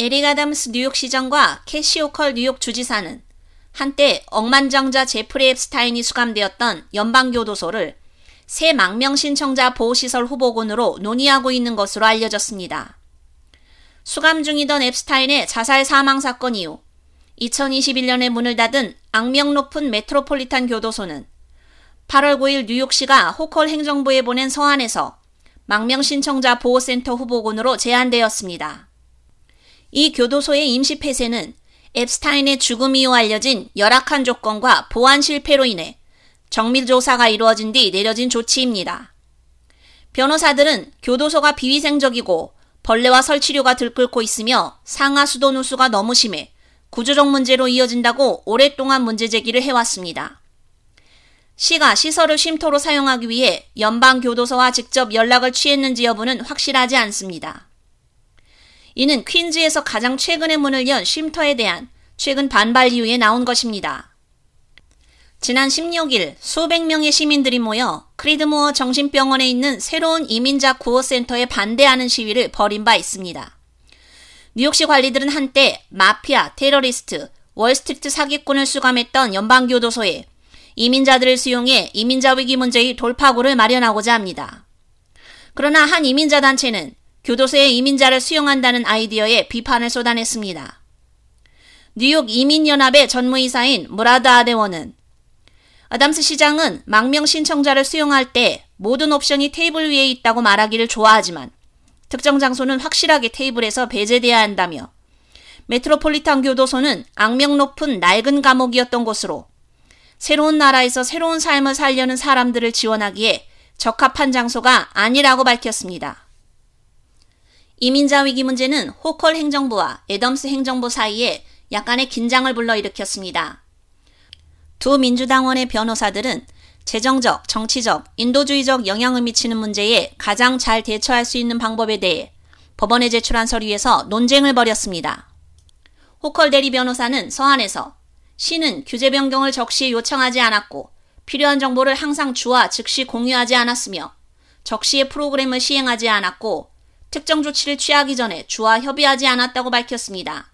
에릭 아담스 뉴욕시장과 캐시 호컬 뉴욕 주지사는 한때 억만장자 제프리 앱스타인이 수감되었던 연방교도소를 새 망명 신청자 보호시설 후보군으로 논의하고 있는 것으로 알려졌습니다. 수감 중이던 앱스타인의 자살 사망 사건 이후 2021년에 문을 닫은 악명 높은 메트로폴리탄 교도소는 8월 9일 뉴욕시가 호컬 행정부에 보낸 서한에서 망명 신청자 보호센터 후보군으로 제안되었습니다. 이 교도소의 임시 폐쇄는 앱스타인의 죽음 이후 알려진 열악한 조건과 보안 실패로 인해 정밀 조사가 이루어진 뒤 내려진 조치입니다. 변호사들은 교도소가 비위생적이고 벌레와 설치류가 들끓고 있으며 상하 수도 누수가 너무 심해 구조적 문제로 이어진다고 오랫동안 문제 제기를 해왔습니다. 시가 시설을 쉼터로 사용하기 위해 연방교도소와 직접 연락을 취했는지 여부는 확실하지 않습니다. 이는 퀸즈에서 가장 최근에 문을 연 쉼터에 대한 최근 반발 이후에 나온 것입니다. 지난 16일 수백 명의 시민들이 모여 크리드모어 정신병원에 있는 새로운 이민자 구호센터에 반대하는 시위를 벌인 바 있습니다. 뉴욕시 관리들은 한때 마피아, 테러리스트, 월스트리트 사기꾼을 수감했던 연방교도소에 이민자들을 수용해 이민자 위기 문제의 돌파구를 마련하고자 합니다. 그러나 한 이민자 단체는 교도소에 이민자를 수용한다는 아이디어에 비판을 쏟아냈습니다. 뉴욕 이민연합의 전무이사인 무라드 아데원은 아담스 시장은 망명 신청자를 수용할 때 모든 옵션이 테이블 위에 있다고 말하기를 좋아하지만 특정 장소는 확실하게 테이블에서 배제돼야 한다며 메트로폴리탄 교도소는 악명 높은 낡은 감옥이었던 곳으로 새로운 나라에서 새로운 삶을 살려는 사람들을 지원하기에 적합한 장소가 아니라고 밝혔습니다. 이민자 위기 문제는 호컬 행정부와 애덤스 행정부 사이에 약간의 긴장을 불러일으켰습니다. 두 민주당원의 변호사들은 재정적, 정치적, 인도주의적 영향을 미치는 문제에 가장 잘 대처할 수 있는 방법에 대해 법원에 제출한 서류에서 논쟁을 벌였습니다. 호컬 대리 변호사는 서한에서 시는 규제 변경을 적시에 요청하지 않았고 필요한 정보를 항상 주와 즉시 공유하지 않았으며 적시의 프로그램을 시행하지 않았고 특정 조치를 취하기 전에 주와 협의하지 않았다고 밝혔습니다.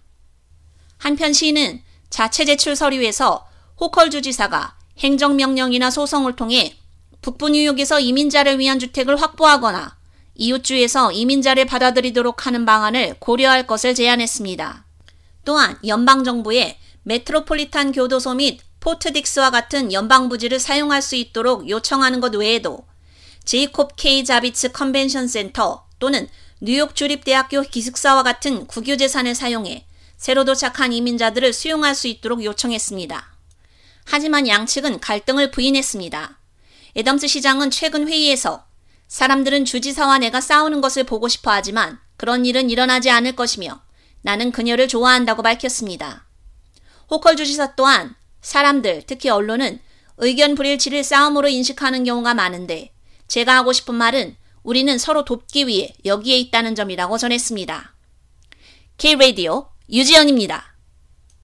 한편 시는 자체 제출 서류에서 호컬 주지사가 행정명령이나 소송을 통해 북부 뉴욕에서 이민자를 위한 주택을 확보하거나 이웃주에서 이민자를 받아들이도록 하는 방안을 고려할 것을 제안했습니다. 또한 연방정부에 메트로폴리탄 교도소 및 포트 딕스와 같은 연방부지를 사용할 수 있도록 요청하는 것 외에도 제이콥 케이 자비츠 컨벤션 센터 또는 뉴욕 주립대학교 기숙사와 같은 국유 재산을 사용해 새로 도착한 이민자들을 수용할 수 있도록 요청했습니다. 하지만 양측은 갈등을 부인했습니다. 에덤스 시장은 최근 회의에서 사람들은 주지사와 내가 싸우는 것을 보고 싶어 하지만 그런 일은 일어나지 않을 것이며 나는 그녀를 좋아한다고 밝혔습니다. 호컬 주지사 또한 사람들, 특히 언론은 의견 불일치를 싸움으로 인식하는 경우가 많은데 제가 하고 싶은 말은 우리는 서로 돕기 위해 여기에 있다는 점이라고 전했습니다. K-Radio 유지연입니다.